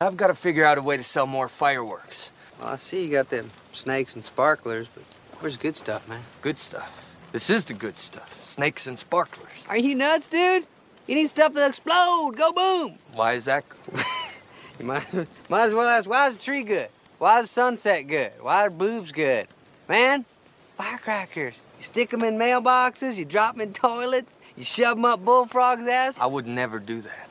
I've got to figure out a way to sell more fireworks. Well, I see you got them snakes and sparklers, but where's good stuff, man? Good stuff. This is the good stuff. Snakes and sparklers. Are you nuts, dude? You need stuff to explode. Go boom. Why is that? you might, might as well ask, why is the tree good? Why is the sunset good? Why are boobs good? Man, firecrackers. You stick them in mailboxes, you drop them in toilets, you shove them up bullfrogs' ass. I would never do that.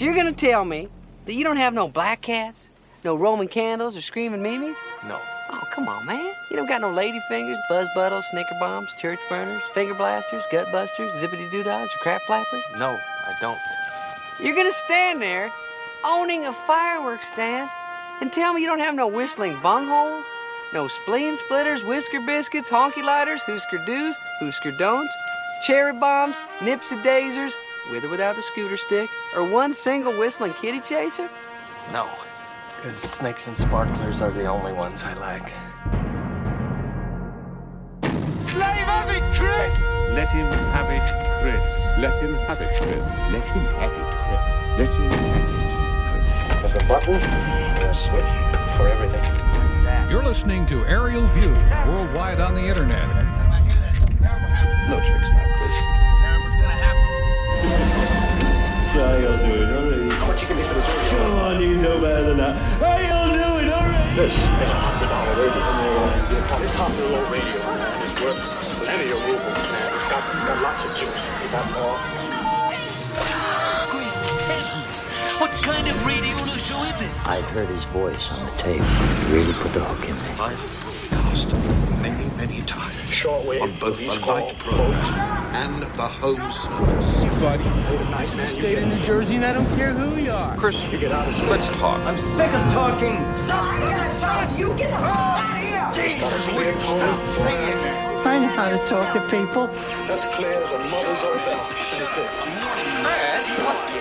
So you're gonna tell me that you don't have no black cats, no Roman candles, or screaming mimes? No. Oh, come on, man. You don't got no lady fingers, buzz buttons, snicker bombs, church burners, finger blasters, gut busters, zippity doo-dahs, or crap flappers? No, I don't. You're gonna stand there, owning a fireworks stand, and tell me you don't have no whistling bungholes, no spleen splitters, whisker biscuits, honky lighters, hoosker doos, hoosker don'ts, cherry bombs, nipsy daisers, with or without the scooter stick, or one single whistling kitty chaser? No. Because snakes and sparklers are the only ones I like. Let him have it, Chris! Let him have it, Chris. Let him have it, Chris. Let him have it, Chris. Let him have it, Chris. There's a button and a switch for everything. You're listening to Aerial View, worldwide on the internet. No tricks now, Chris. So you'll do it already. How much you give me for this radio? Come on, you know better than that. Hey, you'll do it already. This is a hundred dollar radio. Now, this hundred dollar radio, man, is worth plenty of rubles, man. It's got, it's got lots of juice. You got more. Great heavens! What kind of radio show is this? I heard his voice on the tape. He really put the hook in me. I've broadcast many, many times Shortwave. on both the light program and the home service. buddy. It's the state of New Jersey, and I don't care who you are. Chris, you get out of here. Let's talk. I'm sick of talking. You get out of here! Got a clear tone. I know how to talk to people. That's clear as a mother's own bell. That's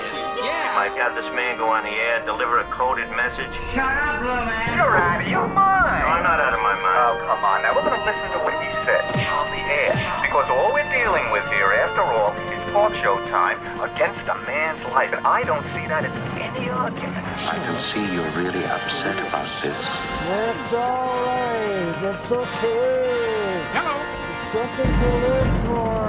it. You might have this man go on the air, deliver a coded message. Shut up, little man. You're out of your mind. No, I'm not out of my mind. Oh, come on now. We're going to listen to what he said on the air. Because all we're dealing with here, after all, is talk show time against a man's life. And I don't see that as any argument. I can see you're really upset about this. That's all right. That's okay. Hello. It's something to live for.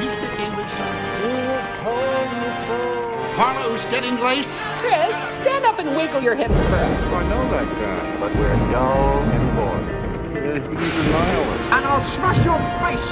You speak English, son? Jesus told me so. Parla usted inglés? Chris, stand up and wiggle your hips for us. I know that guy. But we're young and bored. Uh, he's a nihilist. And I'll smash your face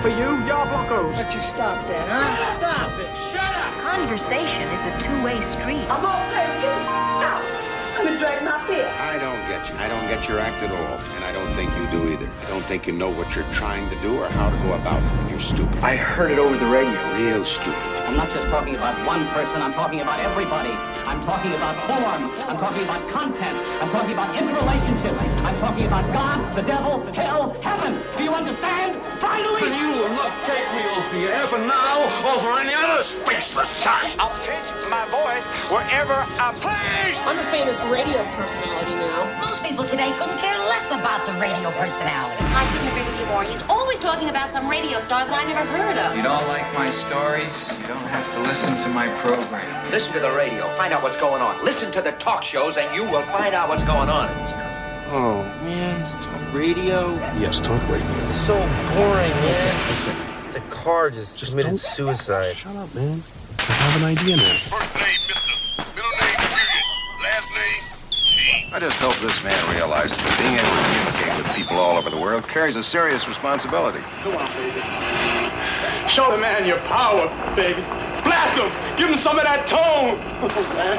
for you, your blockos. But you stop that, huh? Stop it. Shut up! Conversation is a two-way street. I'm gonna take you out. I'm gonna drag my feet. I don't get you. I don't get your act at all. And I don't think you do either. I don't think you know what you're trying to do or how to go about it. You're stupid. I heard it over the radio. Real stupid. I'm not just talking about one person, I'm talking about everybody. I'm talking about form. I'm talking about content. I'm talking about interrelationships. I'm talking about God, the devil, hell, heaven. Do you understand? Finally! And you will not take me off the air for now or for any other spaceless time. I'll pitch my voice wherever I please. I'm a famous radio personality now. Most people today couldn't care less about the radio personalities. I couldn't agree with you more. He's always talking about some radio star that I never heard of. You don't like my stories? You don't have to listen to my program. Listen to the radio. Find out what's going on. Listen to the talk shows, and you will find out what's going on. Oh, man. Talk radio? Yes, talk radio. It's so boring, man. The car just, just committed suicide. Shut up, man. I have an idea now. First name, Mr. Middle name, period. Last name, G. I just hope this man realizes that being able to communicate with people all over the world carries a serious responsibility. Come on, baby. Show the man your power, baby. Blast him. Give him some of that tone. Man.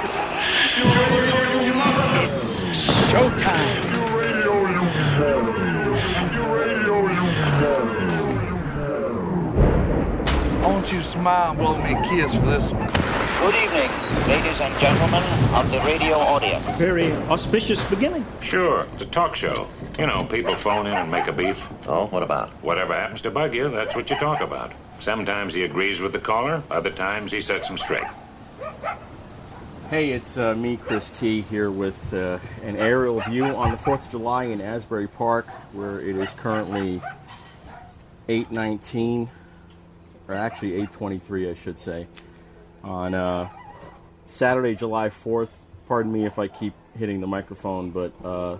You radio, you, you mother. It's showtime. You radio, you You radio, you I want you to smile and blow me a kiss for this one. Good evening, ladies and gentlemen of the radio audience. Very auspicious beginning. Sure, it's a talk show. You know, people phone in and make a beef. Oh, what about? Whatever happens to bug you, that's what you talk about. Sometimes he agrees with the caller, other times he sets him straight. Hey, it's uh, me, Chris T, here with uh, an aerial view on the 4th of July in Asbury Park, where it is currently 8:19, or actually 8:23, I should say, on uh, Saturday, July 4th. Pardon me if I keep hitting the microphone, but uh,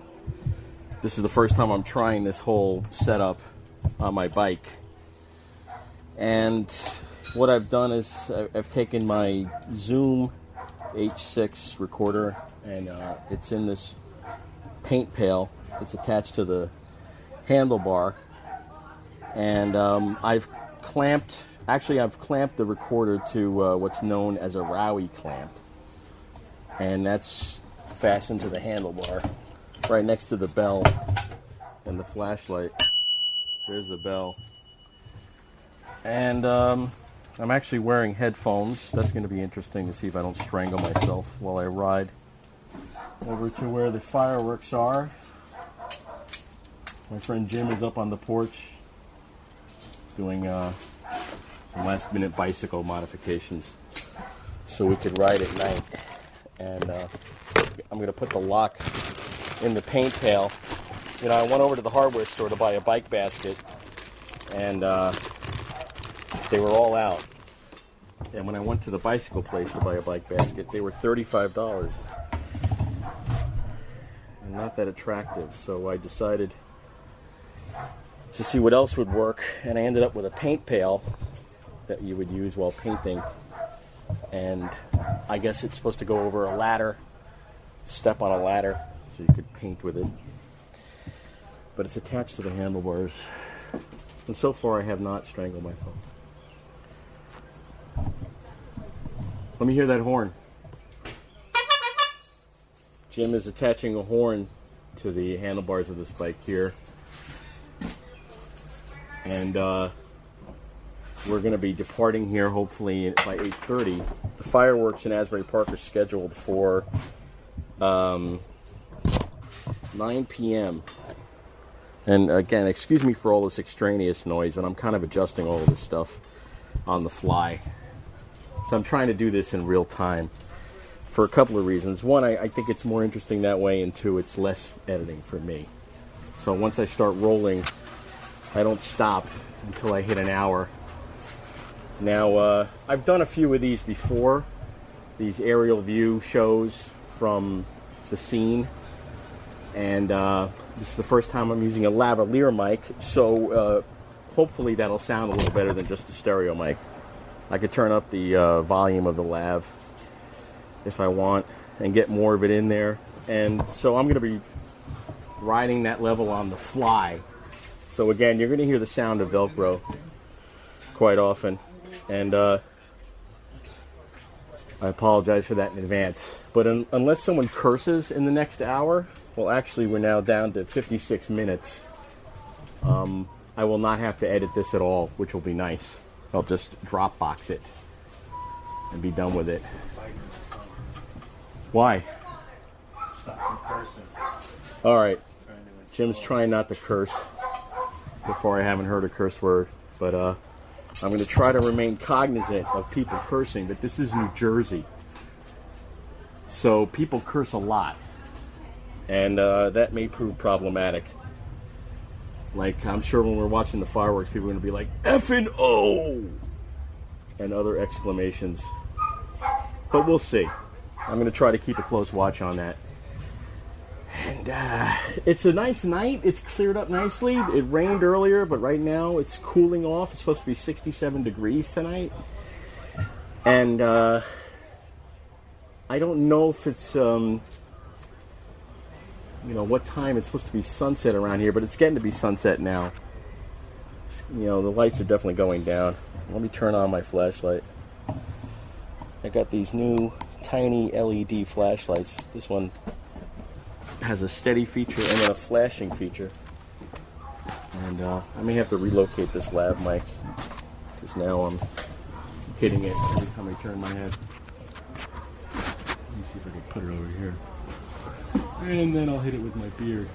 this is the first time I'm trying this whole setup on my bike. And what I've done is I've taken my Zoom H6 recorder and uh, it's in this paint pail. It's attached to the handlebar. And um, I've clamped, actually, I've clamped the recorder to uh, what's known as a Rowie clamp. And that's fastened to the handlebar right next to the bell and the flashlight. There's the bell. And um, I'm actually wearing headphones. That's going to be interesting to see if I don't strangle myself while I ride over to where the fireworks are. My friend Jim is up on the porch doing uh, some last minute bicycle modifications so we could ride at night. And uh, I'm going to put the lock in the paint pail. You know, I went over to the hardware store to buy a bike basket, and uh, they were all out. And when I went to the bicycle place to buy a bike basket, they were $35 and not that attractive. So I decided to see what else would work, and I ended up with a paint pail that you would use while painting. And I guess it's supposed to go over a ladder, step on a ladder, so you could paint with it. But it's attached to the handlebars. And so far, I have not strangled myself. Let me hear that horn. Jim is attaching a horn to the handlebars of this bike here. And uh, we're going to be departing here hopefully by 8.30. The fireworks in Asbury Park are scheduled for um, 9 p.m. And again, excuse me for all this extraneous noise, but I'm kind of adjusting all of this stuff on the fly. So I'm trying to do this in real time for a couple of reasons. One, I, I think it's more interesting that way, and two, it's less editing for me. So once I start rolling, I don't stop until I hit an hour. Now, uh, I've done a few of these before, these aerial view shows from the scene, and uh, this is the first time I'm using a lavalier mic, so uh, hopefully that'll sound a little better than just a stereo mic. I could turn up the uh, volume of the lav if I want and get more of it in there. And so I'm going to be riding that level on the fly. So again, you're going to hear the sound of Velcro quite often. And uh, I apologize for that in advance. But un- unless someone curses in the next hour, well, actually, we're now down to 56 minutes. Um, I will not have to edit this at all, which will be nice. I'll just Dropbox it and be done with it. Why? All right. Jim's trying not to curse. Before I haven't heard a curse word, but uh, I'm going to try to remain cognizant of people cursing. But this is New Jersey, so people curse a lot, and uh, that may prove problematic. Like I'm sure when we're watching the fireworks, people are going to be like F and O! and other exclamations. But we'll see. I'm going to try to keep a close watch on that. And uh, it's a nice night. It's cleared up nicely. It rained earlier, but right now it's cooling off. It's supposed to be 67 degrees tonight. And uh, I don't know if it's, um, you know, what time it's supposed to be sunset around here, but it's getting to be sunset now. You know, the lights are definitely going down. Let me turn on my flashlight. I got these new tiny LED flashlights. This one has a steady feature and then a flashing feature. And uh, I may have to relocate this lav mic because now I'm hitting it every time I turn my head. Let me see if I can put it over here. And then I'll hit it with my beard.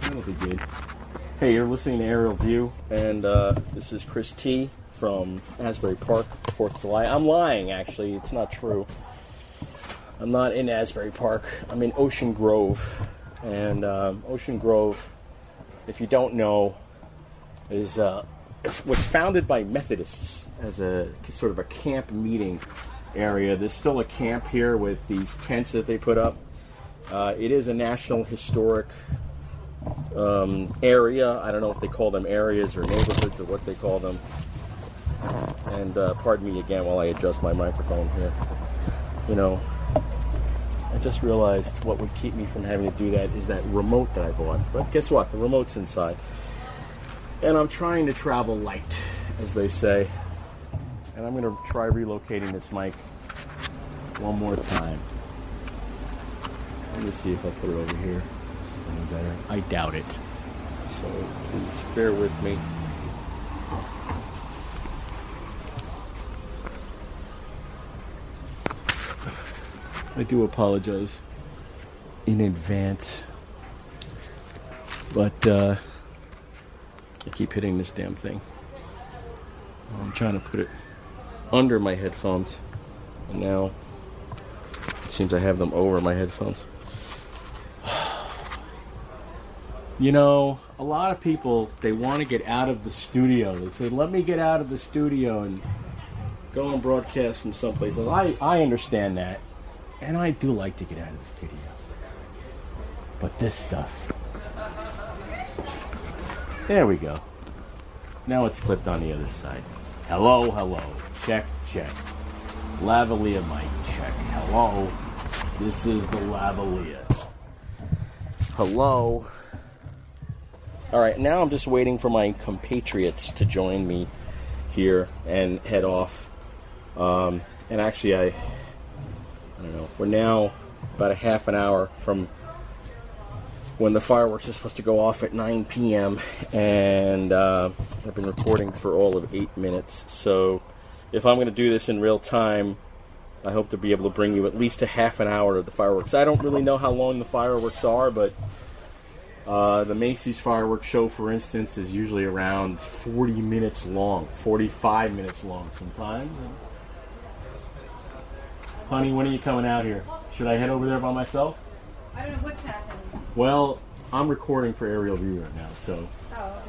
That'll be good. Hey, you're listening to Aerial View, and uh, this is Chris T from Asbury Park, 4th of July. I'm lying, actually. It's not true. I'm not in Asbury Park. I'm in Ocean Grove, and um, Ocean Grove, if you don't know, is uh, was founded by Methodists as a sort of a camp meeting area. There's still a camp here with these tents that they put up. Uh, it is a national historic um, area. I don't know if they call them areas or neighborhoods or what they call them. And uh, pardon me again while I adjust my microphone here. You know, I just realized what would keep me from having to do that is that remote that I bought. But guess what? The remote's inside. And I'm trying to travel light, as they say. And I'm going to try relocating this mic one more time. Let me see if I put it over here. This is any better. I doubt it. So please bear with me. I do apologize in advance. But uh, I keep hitting this damn thing. I'm trying to put it under my headphones. And now it seems I have them over my headphones. You know, a lot of people they want to get out of the studio. They say, "Let me get out of the studio and go and broadcast from someplace." And I I understand that, and I do like to get out of the studio. But this stuff, there we go. Now it's clipped on the other side. Hello, hello. Check, check. Lavalier mic check. Hello. This is the lavalier. Hello. All right, now I'm just waiting for my compatriots to join me here and head off. Um, and actually, I, I don't know. We're now about a half an hour from when the fireworks are supposed to go off at 9 p.m. And uh, I've been recording for all of eight minutes. So if I'm going to do this in real time, I hope to be able to bring you at least a half an hour of the fireworks. I don't really know how long the fireworks are, but uh, the Macy's fireworks show, for instance, is usually around 40 minutes long, 45 minutes long sometimes. Honey, when are you coming out here? Should I head over there by myself? I don't know what's happening. Well, I'm recording for Aerial View right now, so. Oh,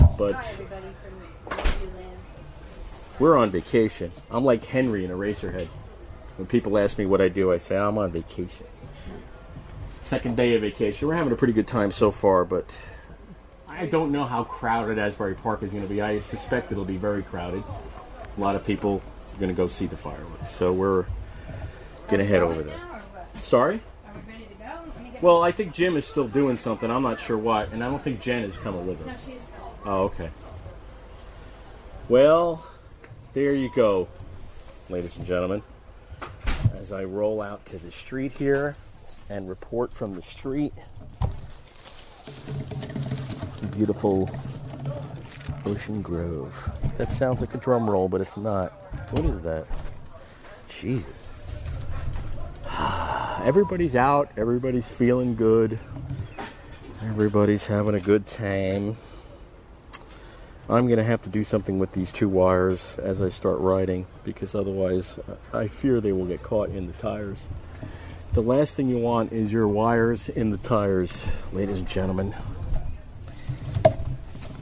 okay. But Hi, everybody from Disneyland. we're on vacation. I'm like Henry in Eraserhead. When people ask me what I do, I say I'm on vacation. Second day of vacation. We're having a pretty good time so far, but I don't know how crowded Asbury Park is going to be. I suspect it'll be very crowded. A lot of people are going to go see the fireworks, so we're going to head over there. Sorry? Are we ready to go? Let me get Well, I think Jim is still doing something. I'm not sure what, and I don't think Jen is coming with No, us. Oh, okay. Well, there you go, ladies and gentlemen. As I roll out to the street here and report from the street, beautiful Ocean Grove. That sounds like a drum roll, but it's not. What is that? Jesus. Everybody's out, everybody's feeling good, everybody's having a good time. I'm going to have to do something with these two wires as I start riding because otherwise I fear they will get caught in the tires. The last thing you want is your wires in the tires, ladies and gentlemen.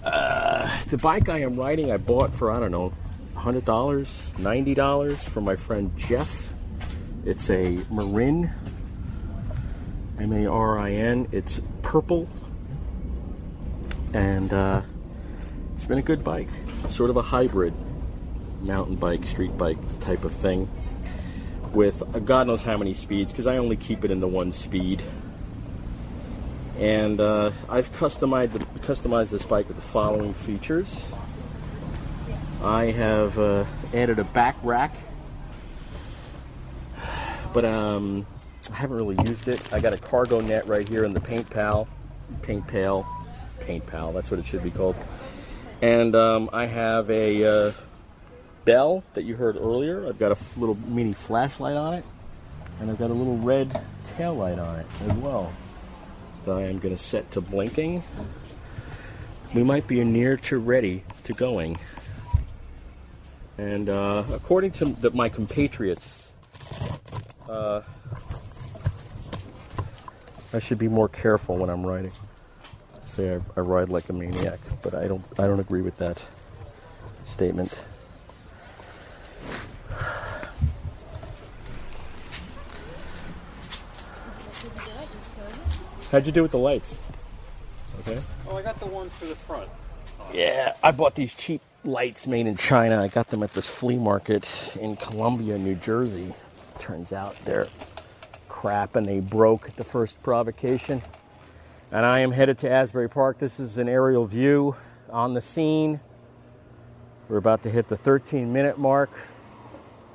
Uh, the bike I am riding, I bought for, I don't know, $100, $90 from my friend Jeff. It's a Marin, M A R I N. It's purple. And, uh, it's been a good bike, sort of a hybrid mountain bike, street bike type of thing, with God knows how many speeds, because I only keep it in the one speed. And uh, I've customized the, customized this bike with the following features. I have uh, added a back rack, but um, I haven't really used it. I got a cargo net right here in the paint pal, paint pail, paint pal. That's what it should be called. And um, I have a uh, bell that you heard earlier. I've got a little mini flashlight on it, and I've got a little red tail light on it as well. That I am going to set to blinking. We might be near to ready to going. And uh, according to the, my compatriots, uh, I should be more careful when I'm riding. Say I, I ride like a maniac, but I don't. I don't agree with that statement. How'd you do with the lights? Okay. Oh, I got the ones for the front. Yeah, I bought these cheap lights made in China. I got them at this flea market in Columbia, New Jersey. Turns out they're crap and they broke at the first provocation. And I am headed to Asbury Park. This is an aerial view on the scene. We're about to hit the 13 minute mark,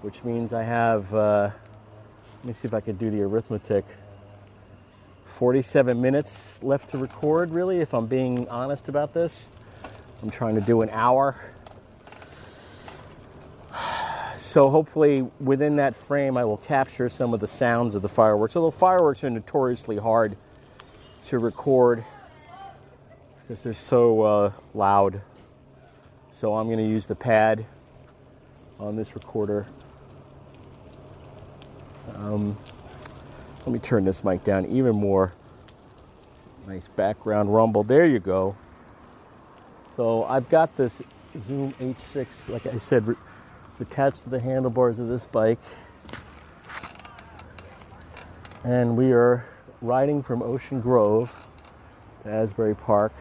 which means I have, uh, let me see if I can do the arithmetic. 47 minutes left to record, really, if I'm being honest about this. I'm trying to do an hour. So hopefully within that frame I will capture some of the sounds of the fireworks. Although fireworks are notoriously hard to record because they're so uh, loud. So I'm going to use the pad on this recorder. Um, let me turn this mic down even more. Nice background rumble. There you go. So I've got this Zoom H6, like I said, it's attached to the handlebars of this bike. And we are riding from Ocean Grove to Asbury Park.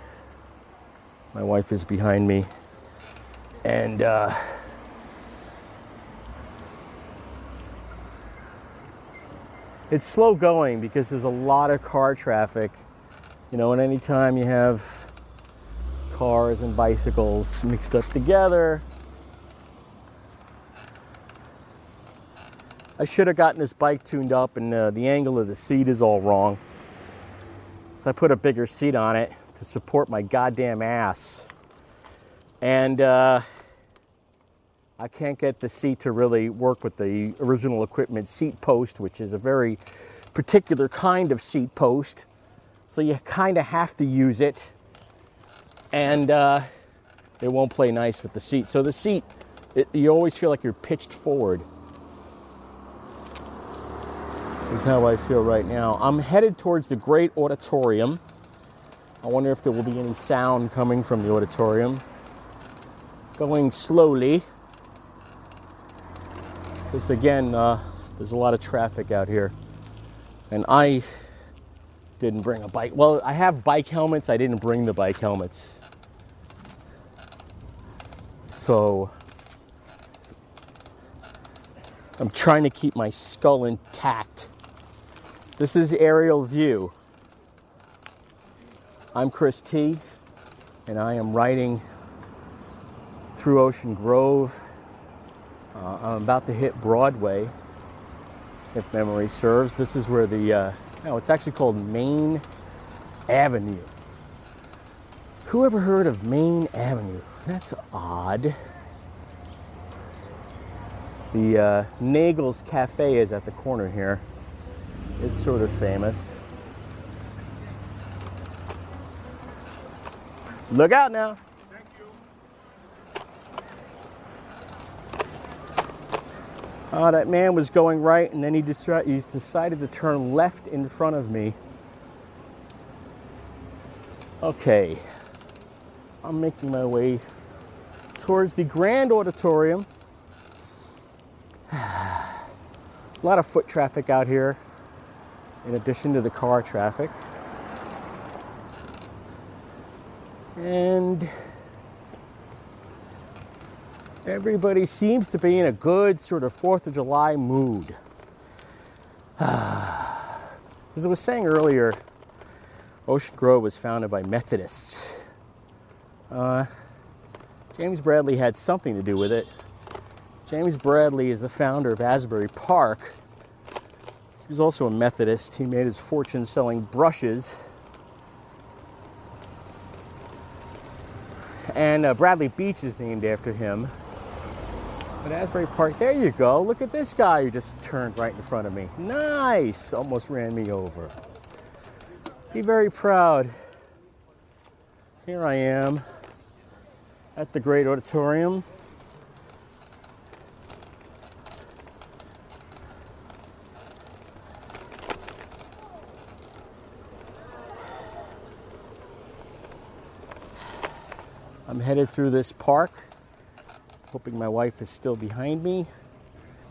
My wife is behind me. And uh, it's slow going because there's a lot of car traffic. You know, and anytime you have cars and bicycles mixed up together, I should have gotten this bike tuned up, and uh, the angle of the seat is all wrong. So I put a bigger seat on it to support my goddamn ass. And uh, I can't get the seat to really work with the original equipment seat post, which is a very particular kind of seat post. So you kind of have to use it, and uh, it won't play nice with the seat. So the seat, it, you always feel like you're pitched forward is how I feel right now. I'm headed towards the Great Auditorium. I wonder if there will be any sound coming from the auditorium. Going slowly. Because again, uh, there's a lot of traffic out here. And I didn't bring a bike. Well, I have bike helmets. I didn't bring the bike helmets. So I'm trying to keep my skull intact. This is aerial view. I'm Chris T, and I am riding through Ocean Grove. Uh, I'm about to hit Broadway, if memory serves. This is where the, uh, no, it's actually called Main Avenue. Who ever heard of Main Avenue? That's odd. The uh, Nagle's Cafe is at the corner here. It's sort of famous. Look out now. Oh, that man was going right, and then he, he decided to turn left in front of me. Okay, I'm making my way towards the Grand Auditorium. A lot of foot traffic out here, in addition to the car traffic. And everybody seems to be in a good sort of 4th of July mood. As I was saying earlier, Ocean Grove was founded by Methodists. Uh, James Bradley had something to do with it. James Bradley is the founder of Asbury Park. He was also a Methodist. He made his fortune selling brushes. And uh, Bradley Beach is named after him. But Asbury Park, there you go. Look at this guy who just turned right in front of me. Nice, almost ran me over. Be very proud. Here I am at the great auditorium. I'm headed through this park hoping my wife is still behind me.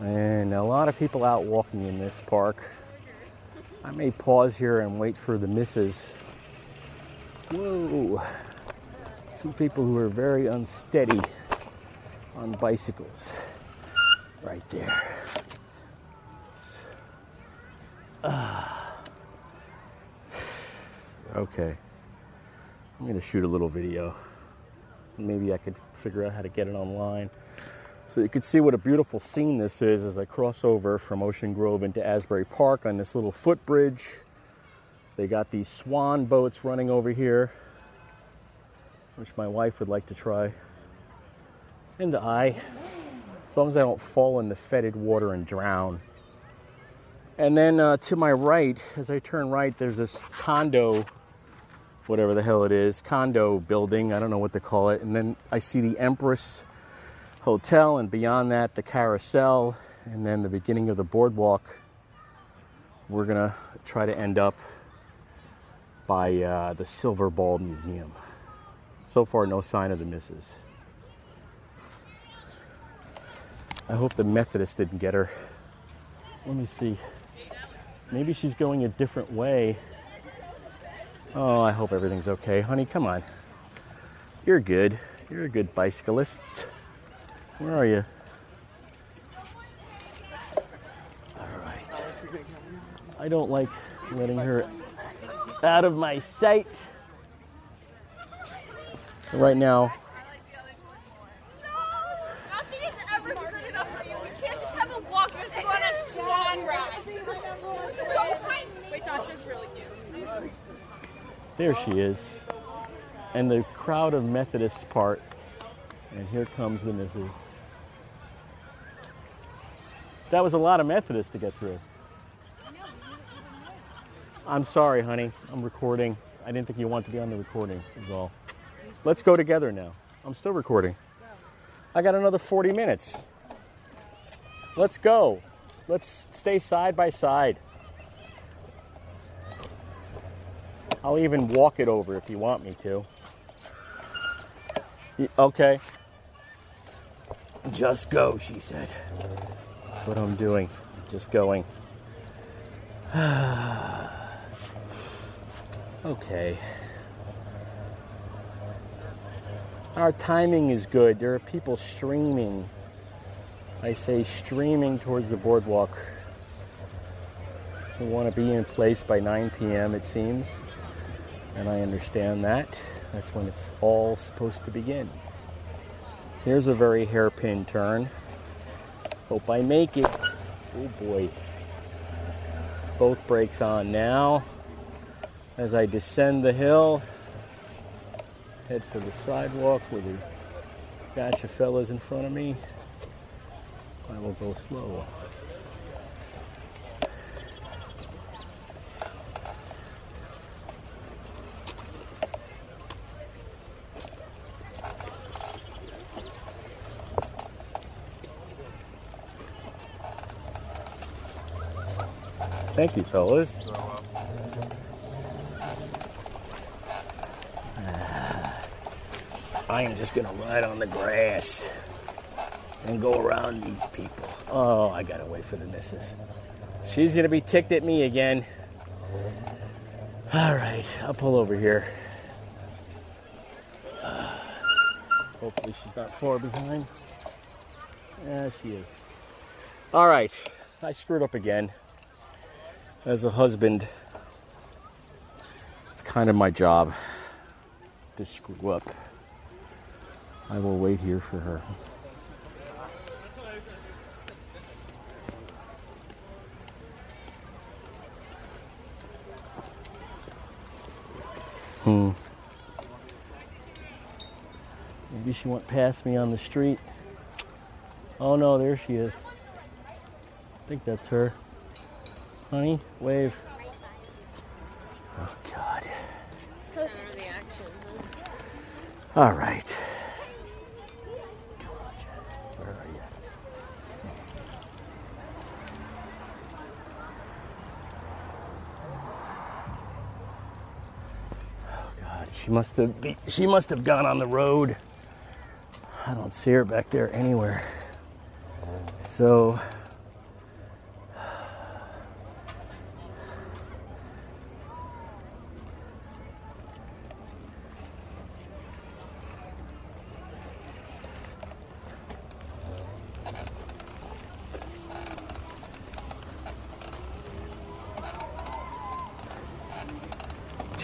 And a lot of people out walking in this park. I may pause here and wait for the missus. Whoa. Two people who are very unsteady on bicycles. Right there. Ah. Okay. I'm going to shoot a little video. Maybe I could figure out how to get it online. So you can see what a beautiful scene this is as I cross over from Ocean Grove into Asbury Park on this little footbridge. They got these swan boats running over here, which my wife would like to try. And I, as long as I don't fall in the fetid water and drown. And then uh, to my right, as I turn right, there's this condo, whatever the hell it is, condo building. I don't know what to call it. And then I see the Empress Hotel, and beyond that, the carousel, and then the beginning of the boardwalk. We're gonna try to end up by uh, the Silverball Museum. So far, no sign of the missus. I hope the Methodist didn't get her. Let me see. Maybe she's going a different way. Oh, I hope everything's okay. Honey, come on. You're good. You're a good bicyclist. Where are you? All right. I don't like letting her out of my sight. Right now, Nothing is ever good enough for you. We can't just have a walk. We have to go on a swan ride. So nice. Wait, Tasha's really cute. There she is. And the crowd of Methodists part. And here comes the missus. That was a lot of Methodists to get through. I'm sorry, honey. I'm recording. I didn't think you wanted to be on the recording, is all. Let's go together now. I'm still recording. I got another 40 minutes. Let's go. Let's stay side by side. I'll even walk it over if you want me to. Okay. Just go, she said. That's what I'm doing. Just going. okay. Our timing is good. There are people streaming. I say streaming towards the boardwalk. We want to be in place by 9 p.m., it seems. And I understand that. That's when it's all supposed to begin. Here's a very hairpin turn. Hope I make it. Oh boy. Both brakes on now. As I descend the hill, head for the sidewalk with a batch of fellas in front of me. I will go slow. Thank you, fellas. I am just gonna ride on the grass and go around these people. Oh, I gotta wait for the missus. She's gonna be ticked at me again. All right, I'll pull over here. Uh, hopefully, she's not far behind. Yeah, she is. All right, I screwed up again. As a husband, it's kind of my job to screw up. I will wait here for her. Hmm. Maybe she went past me on the street. Oh no, there she is. I think that's her. Honey, wave. Oh God. All right. Where are you? Oh God, she must have be, she must have gone on the road. I don't see her back there anywhere. So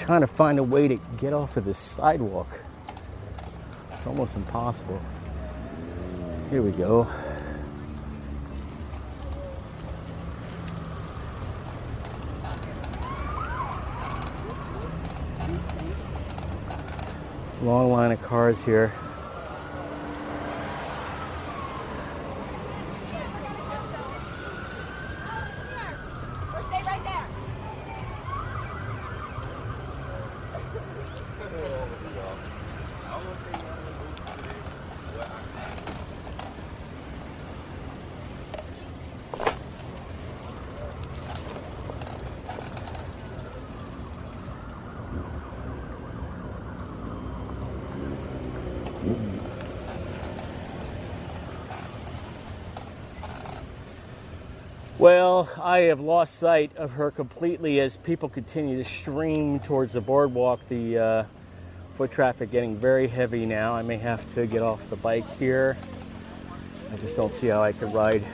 trying to find a way to get off of this sidewalk. It's almost impossible. Here we go. Long line of cars here. Well, I have lost sight of her completely as people continue to stream towards the boardwalk. The uh, foot traffic getting very heavy now. I may have to get off the bike here. I just don't see how I could ride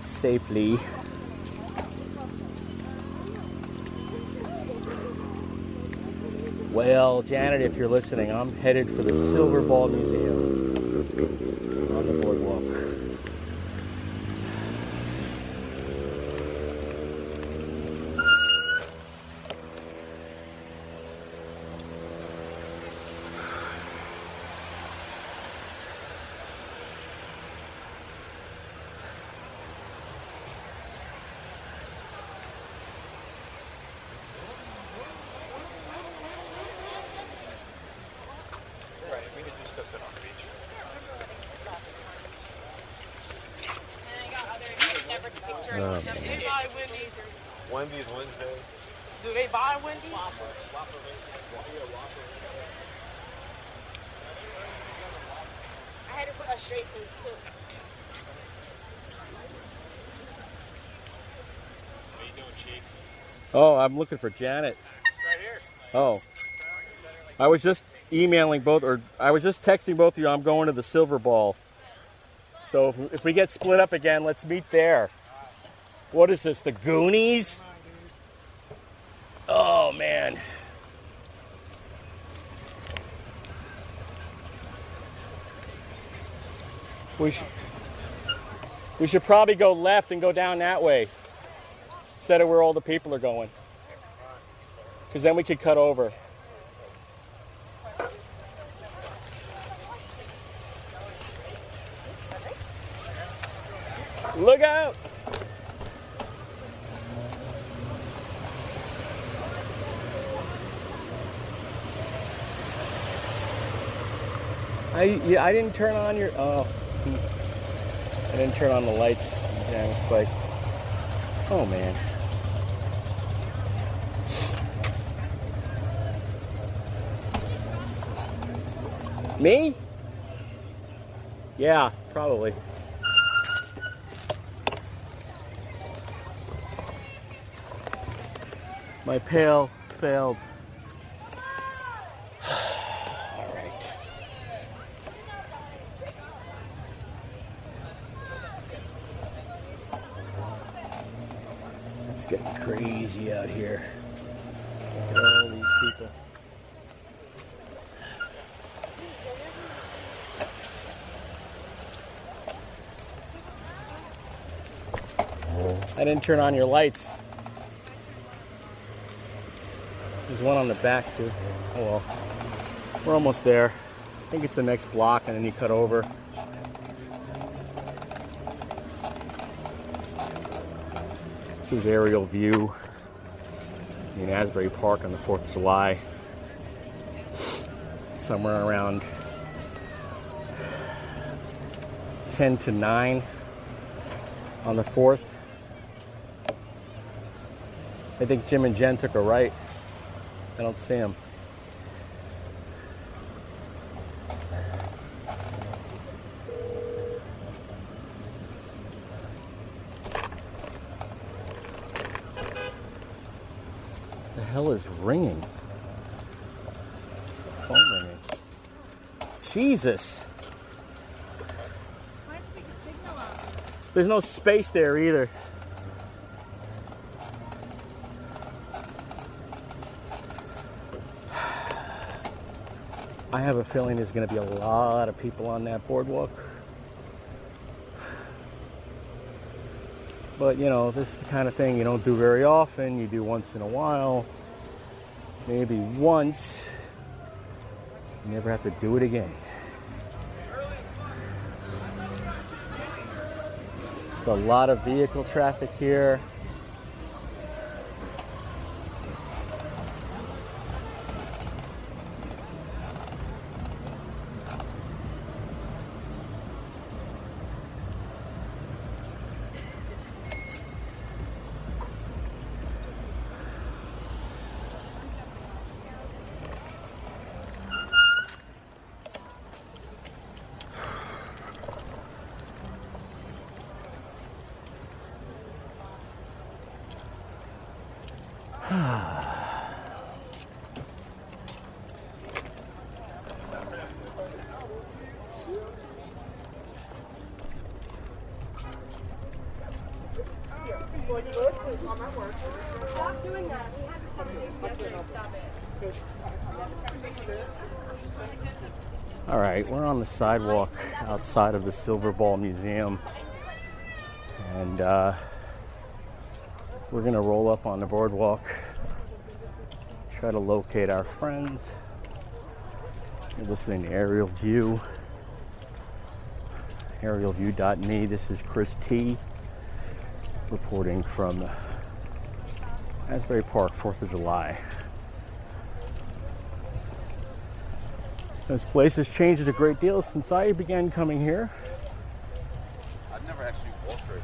safely. Well, Janet, if you're listening, I'm headed for the Silverball Museum on the boardwalk. Right, we could just go sit on the beach. Um, They buy Wendy's. Wendy's Wednesday. Do they buy Wendy's? I had to put a straight to the soup. What are you doing, Chief? Oh, I'm looking for Janet. Right here. Oh. I was just emailing both, or I was just texting both of you. I'm going to the Silverball. So if, if we get split up again, let's meet there. What is this, the Goonies? Oh, man. We should, we should probably go left and go down that way instead of where all the people are going. Because then we could cut over. Look out! I yeah, I didn't turn on your oh. I didn't turn on the lights. Yeah, it's like oh man. Me? Yeah, probably. My pail failed. All right. It's getting crazy out here. Look at all these people. I didn't turn on your lights. There's one on the back too. Oh well. We're almost there. I think it's the next block and then you cut over. This is aerial view in Asbury Park on the 4th of July. Somewhere around 10 to 9 on the 4th. I think Jim and Jen took a right. I don't see them. The hell is ringing? Phone ringing. Jesus. There's no space there either. I have a feeling there's going to be a lot of people on that boardwalk. But you know, this is the kind of thing you don't do very often. You do once in a while, maybe once. You never have to do it again. So a lot of vehicle traffic here. Right, we're on the sidewalk outside of the Silverball Museum, and uh, we're gonna roll up on the boardwalk, try to locate our friends. You're listening to Aerial View, aerialview.me. This is Chris T. reporting from Asbury Park, 4th of July. This place has changed a great deal since I began coming here. I've never actually walked right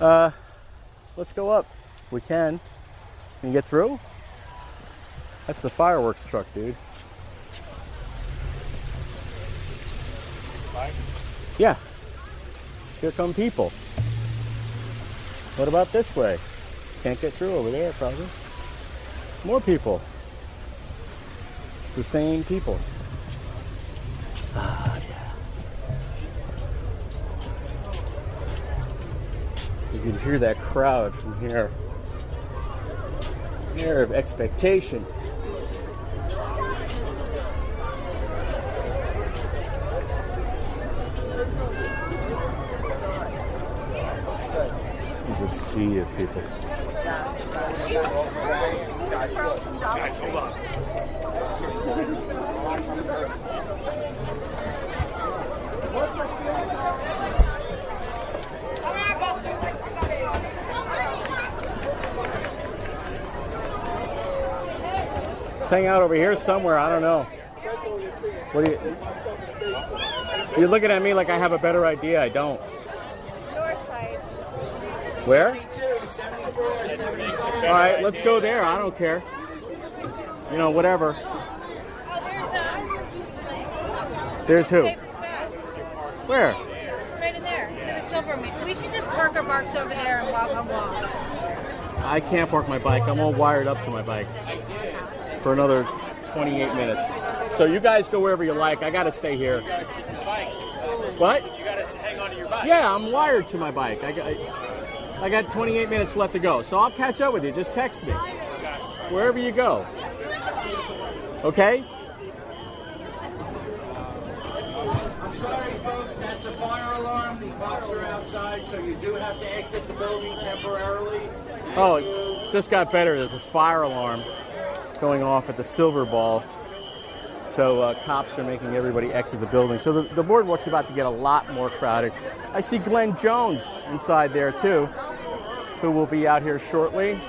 here. Uh, let's go up. We can. Can you get through? That's the fireworks truck, dude. Yeah. Here come people. What about this way? Can't get through over there, probably. More people. It's the same people. Ah, yeah. You can hear that crowd from here. Air of expectation. There's a sea of people. Guys, hold on. Hang out over here somewhere. I don't know. What do you? You're looking at me like I have a better idea. I don't. Where? All right, let's go there. I don't care. You know, whatever. There's who? Where? Right in there, instead of Silver We should just park our barks over there and walk and walk. I can't park my bike. I'm all wired up to my bike for another 28 minutes. So you guys go wherever you like. I got to stay here. What? You gotta hang on to your bike. Yeah, I'm wired to my bike. I got, I got 28 minutes left to go. So I'll catch up with you. Just text me. Wherever you go. Okay? I'm sorry, folks, that's a fire alarm. The cops are outside, so you do have to exit the building temporarily. Oh, it just got better. There's a fire alarm going off at the Silverball. So uh, cops are making everybody exit the building. So the, the boardwalk's about to get a lot more crowded. I see Glenn Jones inside there too, who will be out here shortly.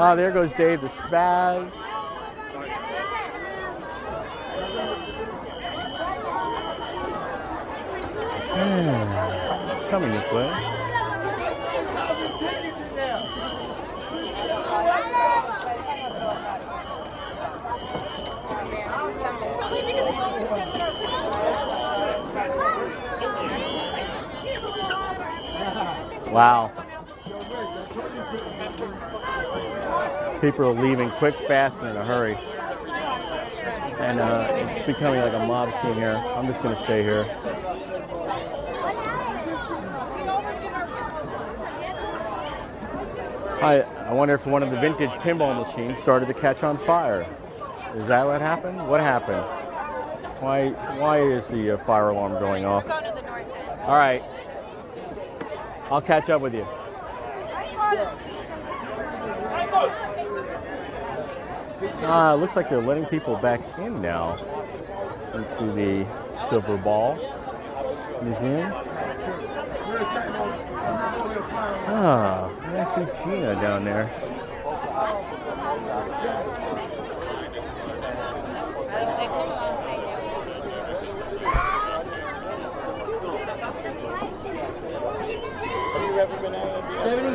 Ah, there goes Dave the Spaz. it's coming this way. Wow. People are leaving quick, fast, and in a hurry. And uh, it's becoming like a mob scene here. I'm just going to stay here. I, I wonder if one of the vintage pinball machines started to catch on fire. Is that what happened? What happened? Why, why is the uh, fire alarm going off? All right. I'll catch up with you. Ah, it looks like they're letting people back in now into the Silverball Museum. Ah, I see Gina down there.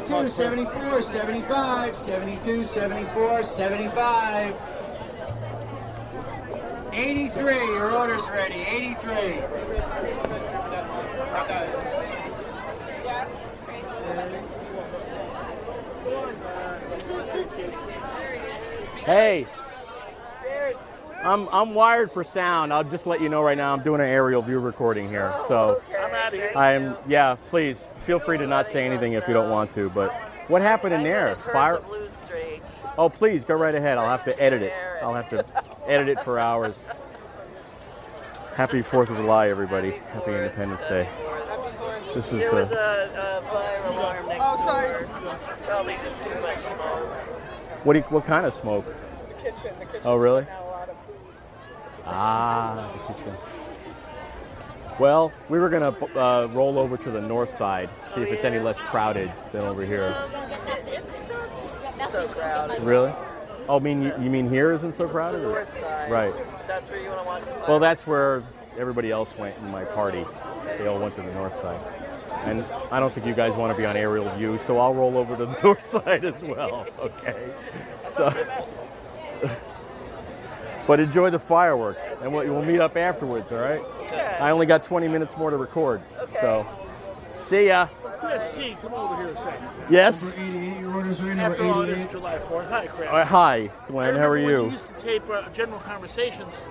Seventy-two, seventy-four, seventy-five, seventy-two, seventy-four, seventy-five. 83, your order's ready, 83. Hey, I'm I'm wired for sound. I'll just let you know right now. I'm doing an aerial view recording here, so I'm out of here. I'm yeah. Please feel free to not say anything if you don't want to. But what happened in there? Fire. Oh, please go right ahead. I'll have to edit it. I'll have to edit it for hours. Happy Fourth of July, everybody. Happy Independence Day. This is. There was Uh, a, a fire alarm next Oh, sorry. door. Probably just too much smoke. what do you, what kind of smoke? The kitchen, the kitchen. Oh, really? Now a lot of food. Ah, the kitchen. Well, we were gonna uh, roll over to the north side, see if it's any less crowded than over here. It's not so crowded. Really? Oh, mean you, you mean here isn't so crowded? or- north side. Right. That's where you want to watch the fire. Well, that's where everybody else went in my party. They all went to the north side. And I don't think you guys want to be on aerial view, so I'll roll over to the north side as well. Okay. So, but enjoy the fireworks, and we'll, we'll meet up afterwards. All right? Okay. I only got 20 minutes more to record. So, see ya. Chris G, come over here a second. Yes. Your order's ready, number After all, this is July 4th. Hi, Chris. Uh, hi, Glenn. How are you? you used to tape uh, general conversations,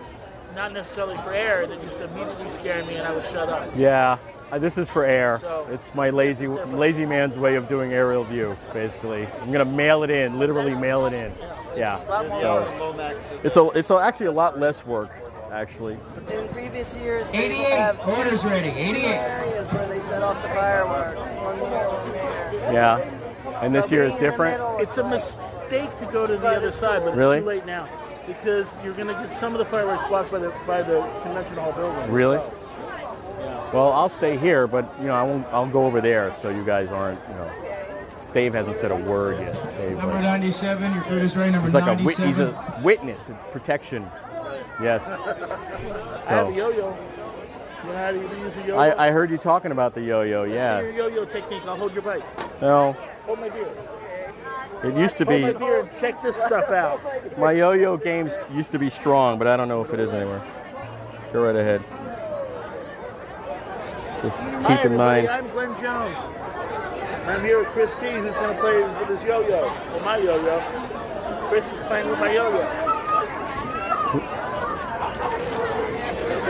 not necessarily for air, that used to immediately scare me and I would shut up. Yeah, uh, this is for air. So, it's my lazy lazy man's way of doing aerial view, basically. I'm gonna mail it in, literally mail it in. Yeah. So it's a it's a, actually a lot less work, actually. In previous years, they 88, would have two, order's ready, two 88. areas where they set off the fireworks. One there, one there. Yeah. And this year is being in the different. middle- It's a mistake to go to the other side, but Really? it's too late now because you're going to get some of the fireworks blocked by the by the convention hall building. Really? itself. Yeah. Well, I'll stay here, but you know I won't. I'll go over there, so you guys aren't. You know, Dave hasn't said a word yet. Dave, Number like- 97, your food is ready, number he's like a wit- 97. he's a witness of protection. Yes. I have a So yo-yo. You know how to use a yo-yo? I, I heard you talking about the yo-yo. See Yeah. your yo-yo technique. I'll hold your bike. Well, Hold my beer. it used to Hold be. my beer and check this stuff out. My yo-yo games used to be strong, but I don't know if it is anymore. Go right ahead. Just Hi, keep in mind. I'm Glenn Jones. I'm here with Chris T, who's going to play with his yo-yo, with my yo-yo. Chris is playing with my yo-yo.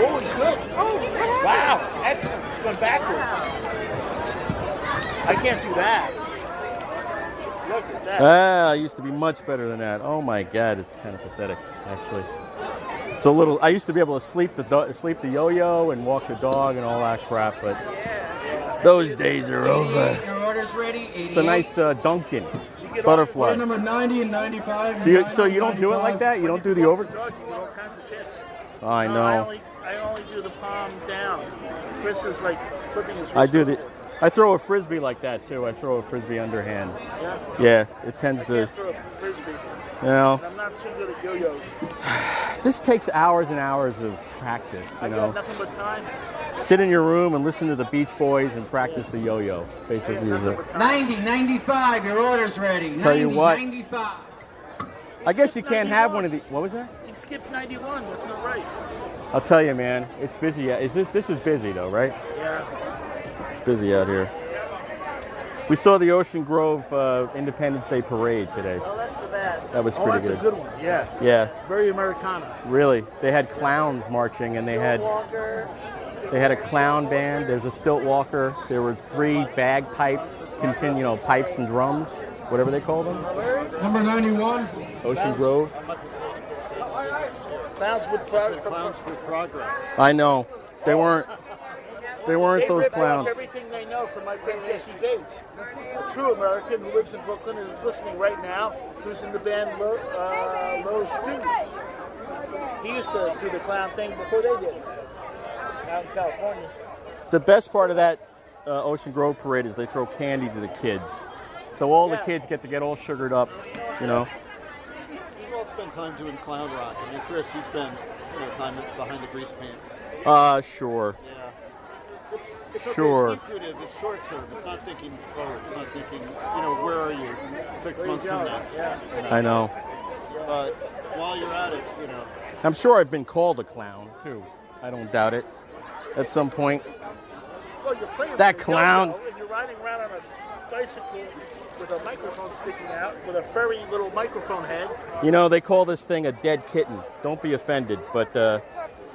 Oh, he's good. Oh, wow, excellent. He's going backwards. I can't do that. Look at that. Ah, I used to be much better than that. Oh my God, it's kind of pathetic, actually. It's a little. I used to be able to sleep the sleep the yo-yo and walk the dog and all that crap, but those days are over. Order's ready, It's a nice uh, Duncan butterfly. number 90 and 95. So you, so you don't do it like that? You don't do the over? Dog, you get all kinds of chicks. I No, I know. only, I only do the palm down. Chris is like flipping his I wrist do the. Over. I throw a frisbee like that too. I throw a frisbee underhand. Yeah? Yeah, it tends I to. can't throw a frisbee. You know, I'm not so good at yo-yos. this takes hours and hours of practice. You I know, got nothing but time. sit in your room and listen to the Beach Boys and practice the yo-yo. Basically, is it? 90, 95, your order's ready. Tell you 90, what. 95. I guess you can't have one of the. What was that? He skipped 91. That's not right. I'll tell you, man. It's busy. Yeah, Is this? This is busy though, right? Yeah. It's busy out here. We saw the Ocean Grove uh, Independence Day parade today. Oh, that's the best. That was oh, pretty that's good. a good one. Yeah. Yeah, Very Americana. really. They had clowns marching, and they had Walker. they had a clown band. There's a stilt walker. There were three bagpipe, continue, you know, pipes and drums, whatever they call them. Number 91. Ocean Grove. Clowns with progress. Clowns with progress. I know. They weren't. They weren't They those clowns. everything they know from my friend Jesse Bates, a true American who lives in Brooklyn and is listening right now, who's in the band Low, uh, Low Students. He used to do the clown thing before they did it out in California. The best part of that uh, Ocean Grove parade is they throw candy to the kids. So all the kids get to get all sugared up, you know. We've all spent time doing clown rock. I mean, Chris, you spend you know, time behind the grease paint. Uh, sure. Yeah. It's, it's okay, Sure. It's. It's short term. It's not thinking forward. It's not thinking, you know, where are you six Where you months from now? Yeah. I know. But while you're at it, you know, I'm sure I've been called a clown too. I don't doubt it. At some point. Well, you're playing That clown. yo-yo And you're riding around on a bicycle with a microphone sticking out, with a furry little microphone head. You know, they call this thing a dead kitten. Don't be offended, but uh,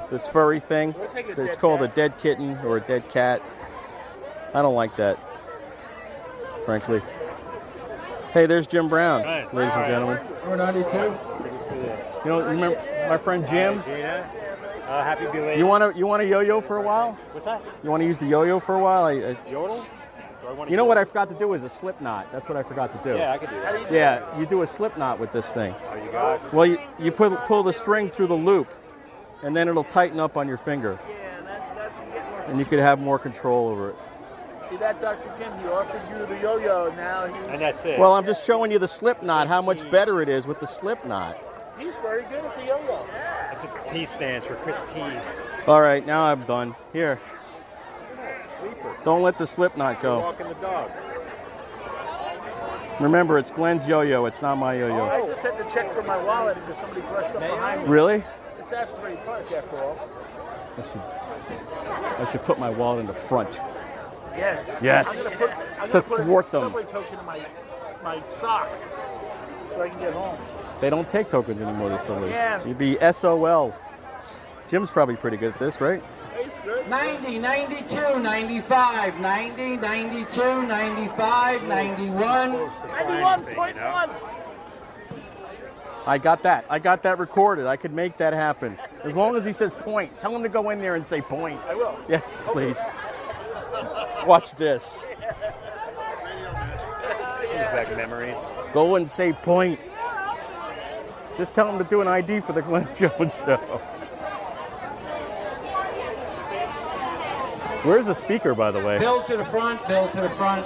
this furry thing. It's called cat. a dead kitten or a dead cat. I don't like that, frankly. Hey, there's Jim Brown, Right. ladies and gentlemen. number 92. Good to see you. You know, remember my friend Jim? Gina, uh, happy belated. You want to you want to yo-yo for a while? What's that? You want to use the yo-yo for a while? I, I, Yodel? Do I you know what I forgot to do is a slip knot. That's what I forgot to do. Yeah, I could do that. Yeah, you do a slip knot with this thing. Oh, you got it. Well, you, you pull, pull the string through the loop, and then it'll tighten up on your finger, Yeah, that's that's get more. and you could have more control over it. See that, Dr. Jim? He offered you the yo-yo. Now he's And that's it. Well, I'm just showing you the slip knot, how much better it is with the slip knot. he's very good at the yo-yo. That's what the T stands for, Chris T's. All right, now I'm done. Here, don't let the slip knot go. Walking the dog. Remember, it's Glenn's yo-yo. It's not my yo-yo. Oh, I just had to check for my wallet because somebody brushed up behind me. Really? It's Asbury Park, after all. I should, I should put my wallet in the front. Yes. Yes. I'm gonna put, I'm To gonna put thwart a them. subway token in my my sock so I can get home. They don't take tokens anymore, the Sillies. Yeah. You'd be SOL. Jim's probably pretty good at this, right? He's good. 90, 92, 95, 90, 92, 95, 91. 91.1. I got that. I got that recorded. I could make that happen. As long as he says point. Tell him to go in there and say point. I will. Yes, please. Watch this. Brings back memories. Go and say point. Just tell him to do an ID for the Glenn Jones show. Where's the speaker, by the way? Bill to the front, Bill to the front.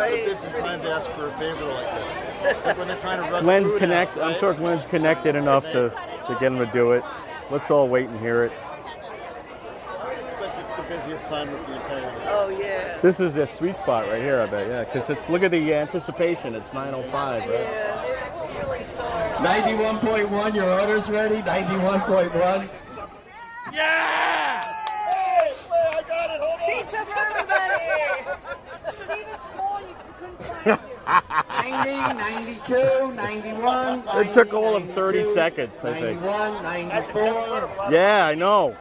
It's Never been some time to ask for a favor like this. Like when they're trying to rush Glenn's through it connect. I'm sure Glenn's connected enough to, to get him to do it. Let's all wait and hear it. I expect it's the busiest time of the entire day. Oh yeah. This is the sweet spot right here, I bet. Yeah, because it's look at the anticipation. It's 9:05, right? Yeah, they're really smart. 91.1, your order's ready? 91.1. Yeah! Hey, wait, I got it. Hold on. Pizza for everybody. 90, 92, 91. It took all of 30 seconds, I think. 91, 94. Yeah, I know.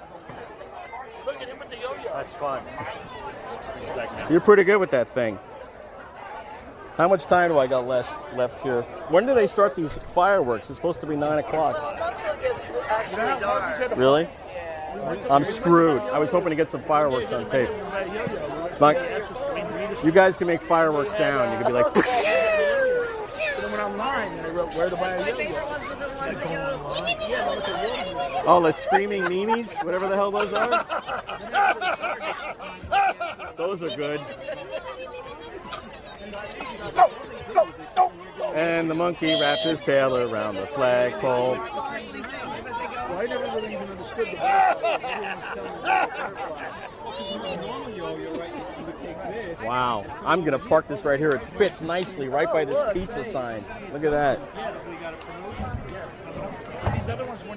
Look at him with the yo-yo. That's fun. Brings back memories. You're pretty good with that thing. How much time do I got left left here? When do they start these fireworks? It's supposed to be nine o'clock. Well, not till it gets actually dark. Really? I'm screwed. I was hoping to get some fireworks on tape. Like, you guys can make fireworks sound. You can be like, But then went online and I wrote where to buy a My favorite ones are the ones that go. Yeah, look at yo-yo. oh, the screaming memes, whatever the hell those are. Those are good. And the monkey wrapped his tail around the flagpole. Well, I never really even understood the butterfly. Wow. I'm going to park this right here. It fits nicely right by this pizza sign. Look at that.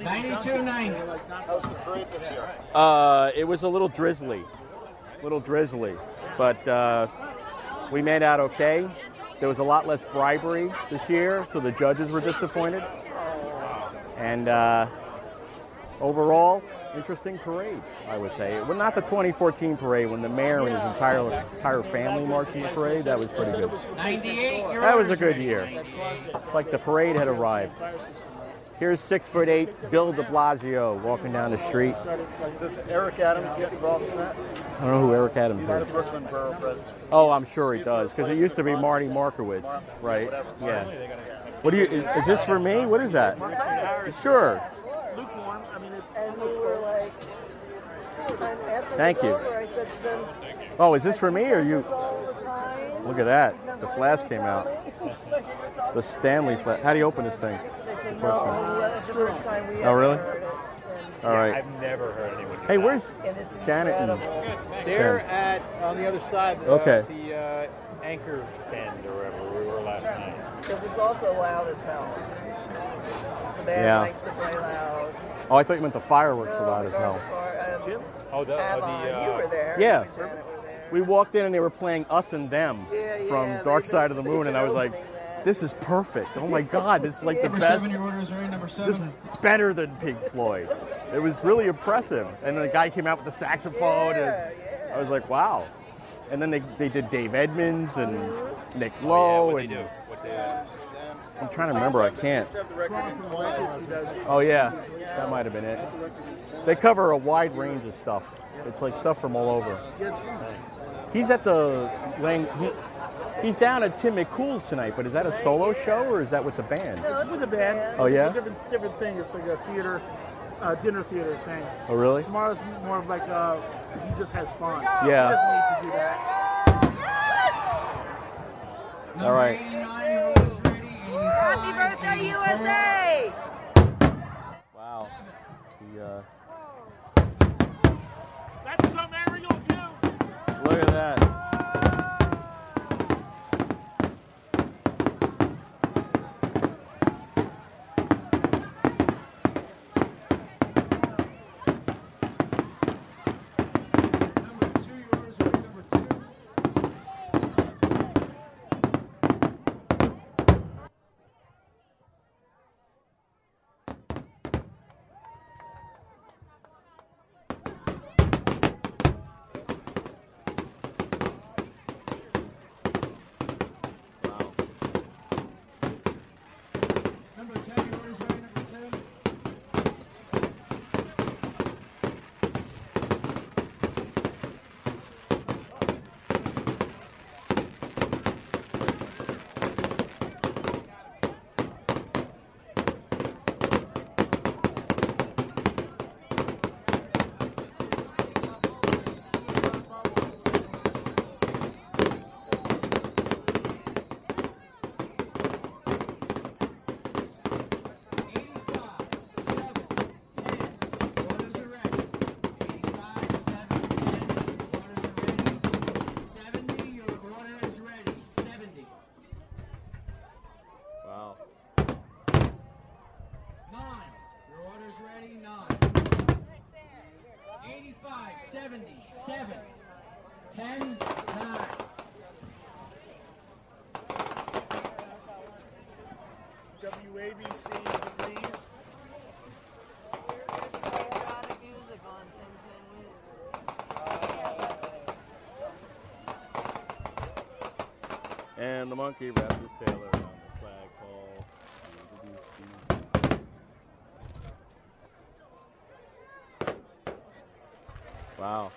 92, 90. How's the parade this year? Uh, it was a little drizzly. A little drizzly. but uh, we made out okay. There was a lot less bribery this year, so the judges were disappointed. And uh, overall, interesting parade, I would say. Well, not the 2014 parade when the mayor and his entire entire family marched in the parade. That was pretty good. 98, That was a good year. It's like the parade had arrived. Here's six foot eight Bill De Blasio walking down the street. Does Eric Adams get involved in that? I don't know who Eric Adams He's the is. Brooklyn Borough president. Oh, I'm sure he does, because it used to be Marty Markowitz, right? Yeah. What do you? Is, is this for me? What is that? Sure. Lukewarm. I mean, it's And we were like, and after Thank you. over, I said to them, Oh, is this for me or you? all the time. Look at that. The flask came out. The Stanley flask. How do you open this thing? They That's the said, no, the first time we Oh, ever really? heard it. All right. I've never heard anyone. do Hey, that. where's Janet and They're Jen? at on the other side. Uh, Okay. The uh, anchor bend or wherever we were last night. Because it's also loud as hell. The band Yeah. likes to play loud. Oh, I thought you meant the fireworks are oh, loud as hell. Um, Jim? Oh, the, uh, Avon, the, uh, you were there. Yeah. You were there. We walked in and they were playing Us and Them Yeah, from Dark they've Side of the Moon, and I was like, this is perfect. Oh my God, this is like the Number best. seven, your orders are in. Number seven. This is better than Pink Floyd. It was really impressive. And the guy came out with the saxophone, and I was like, wow. And then they, they did Dave Edmunds and mm-hmm. Nick Lowe. Oh, and uh, I'm trying to remember, I can't. Oh, yeah, that might have been it. They cover a wide range of stuff. It's like stuff from all over. He's at the Lang. He, he's down at Tim McLoone's tonight, but is that a solo show or is that with the band? It's with a band. Oh, yeah? It's a different, different thing. It's like a theater, uh, dinner theater thing. Oh, really? Tomorrow's more of like uh, he just has fun. Yeah. He doesn't need to do that. All right. Happy birthday, USA! Wow. The, uh, That's some aerial view. look at that. Number ten, your orders ready. Number ten. Seventy, your order is ready. Seventy. Wow. Nine, your order's ready. Nine. Eighty-five, seventy, seven. Ten, nine. WABC degrees. And the monkey wrapped his tail around the flagpole. Wow.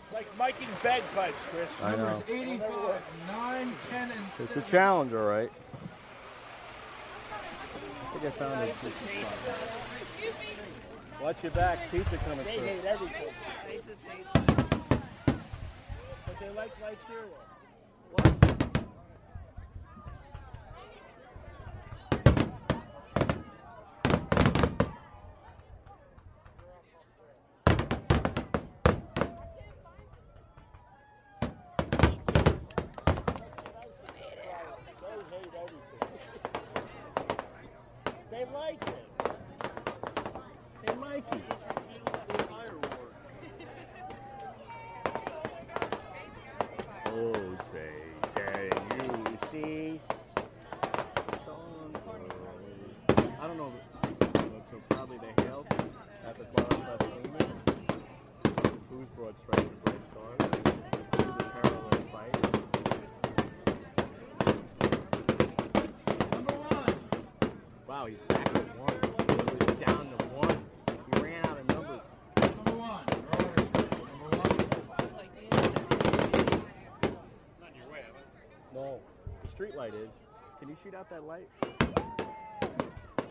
It's like miking bagpipes, Chris. I know. Numbers 85, 9, 10, and It's a 7. challenge, all right. I think I found it. Watch your back. Pizza coming They through. hate everything. But they like life cereal. Broad stripes and bright stars. Parallel fight. Wow, he's back to one. He's down to one. He ran out of numbers. Number one. Number one. Not in your way? No, the street light is. Can you shoot out that light?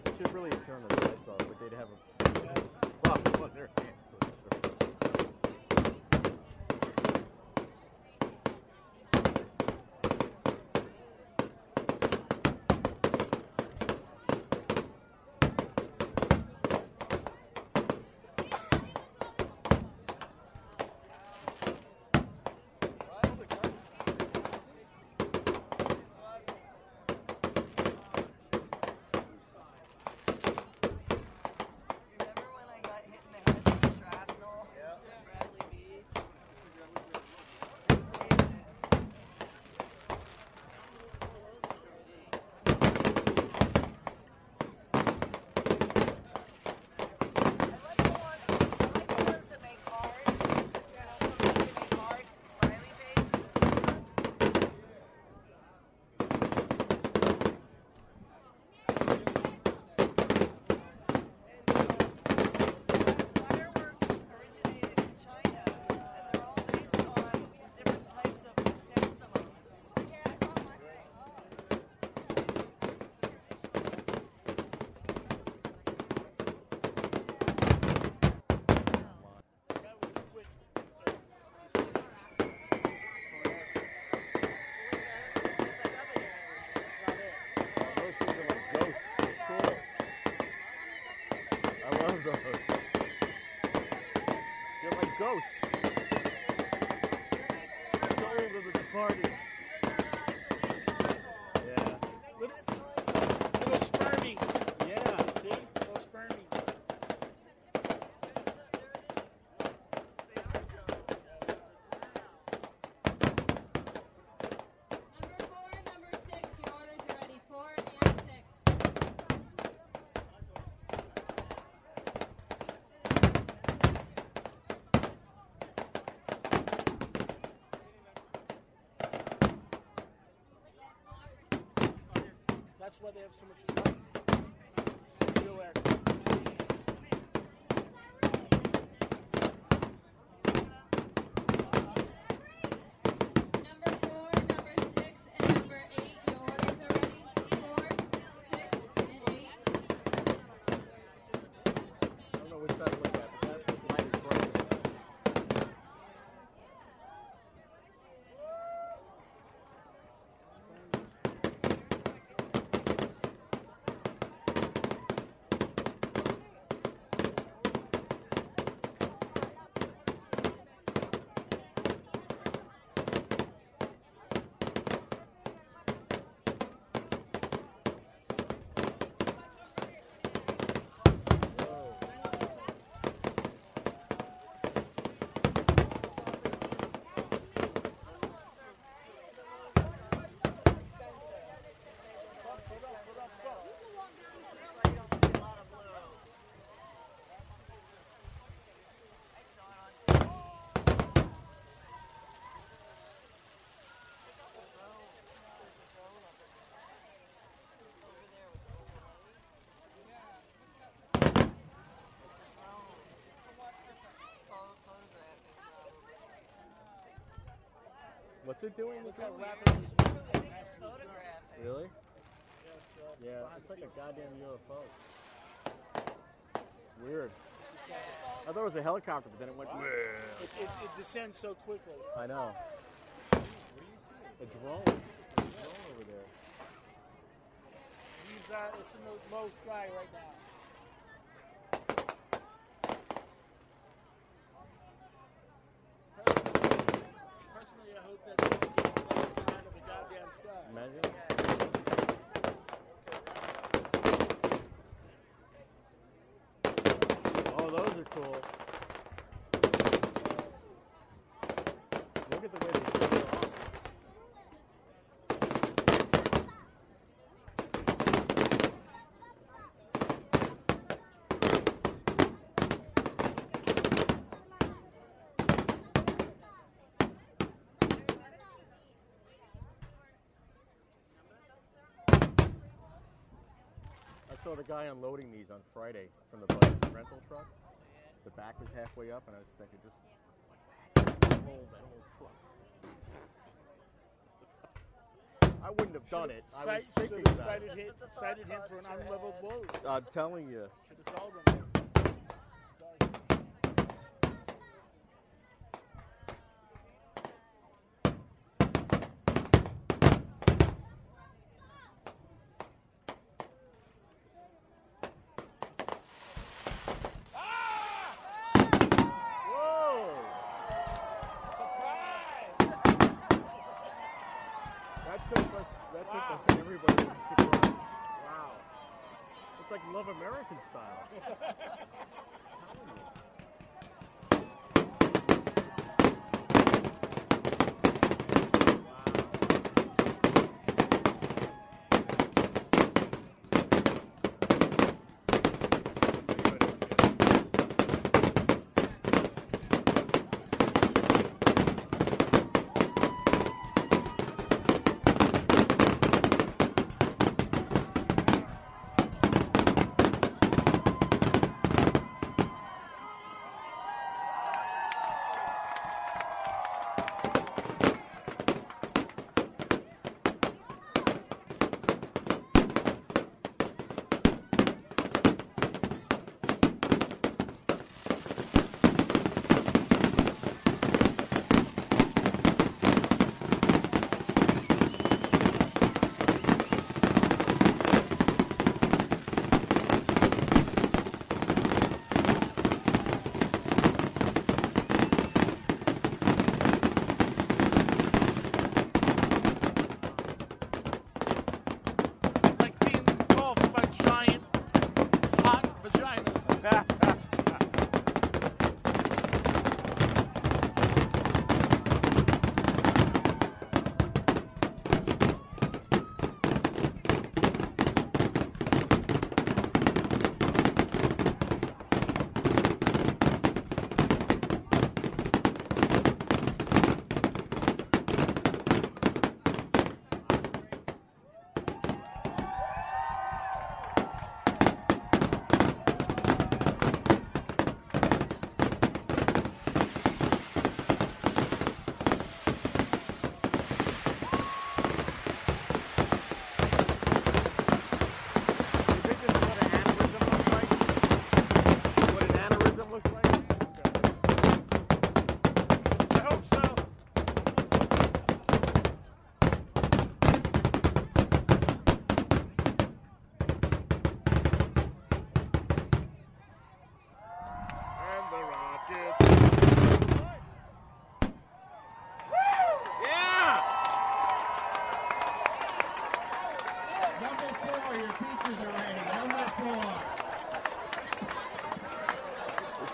They should really have turned the lights off, but they'd have a spot on their hands. Those. They're like ghosts. Souls of the departed. Why they have so much. It's air. Number four, number six, and number eight, your orders are ready. Four, six, and eight. I don't know which side to look at, but that light is bright. What's it doing? Look how rapidly it's Photographing. Really? Yeah, it's like a goddamn UFO. Weird. I thought it was a helicopter, but then it went. It, it, it descends so quickly. I know. A drone. A drone over there. He's uh, it's in the low sky right now. cool. Look at the way they. I saw the guy unloading these on Friday from the rental truck. The back was halfway up, and I was thinking, just what back holds that old truck? I wouldn't have done it. I was Sight- thinking should've about sighted it. hit, sighted him for an unleveled load. I'm telling you. Should have told him. That took us. That took I think everybody to be surprised. Wow. It's like Love American style.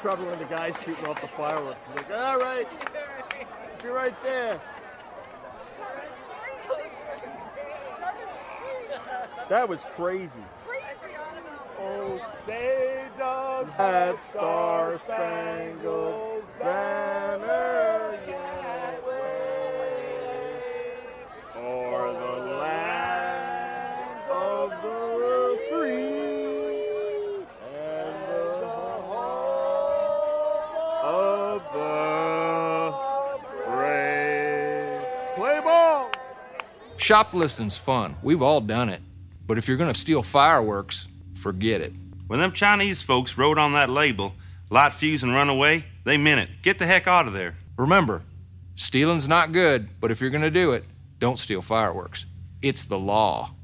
probably one of the guys shooting off the fireworks. He's like, all right, you're right there. That was crazy. Oh, say does That star spangled banner Shoplifting's fun. We've all done it. But if you're going to steal fireworks, forget it. When them Chinese folks wrote on that label, light fuse and run away, they meant it. Get the heck out of there. Remember, stealing's not good, but if you're going to do it, don't steal fireworks. It's the law.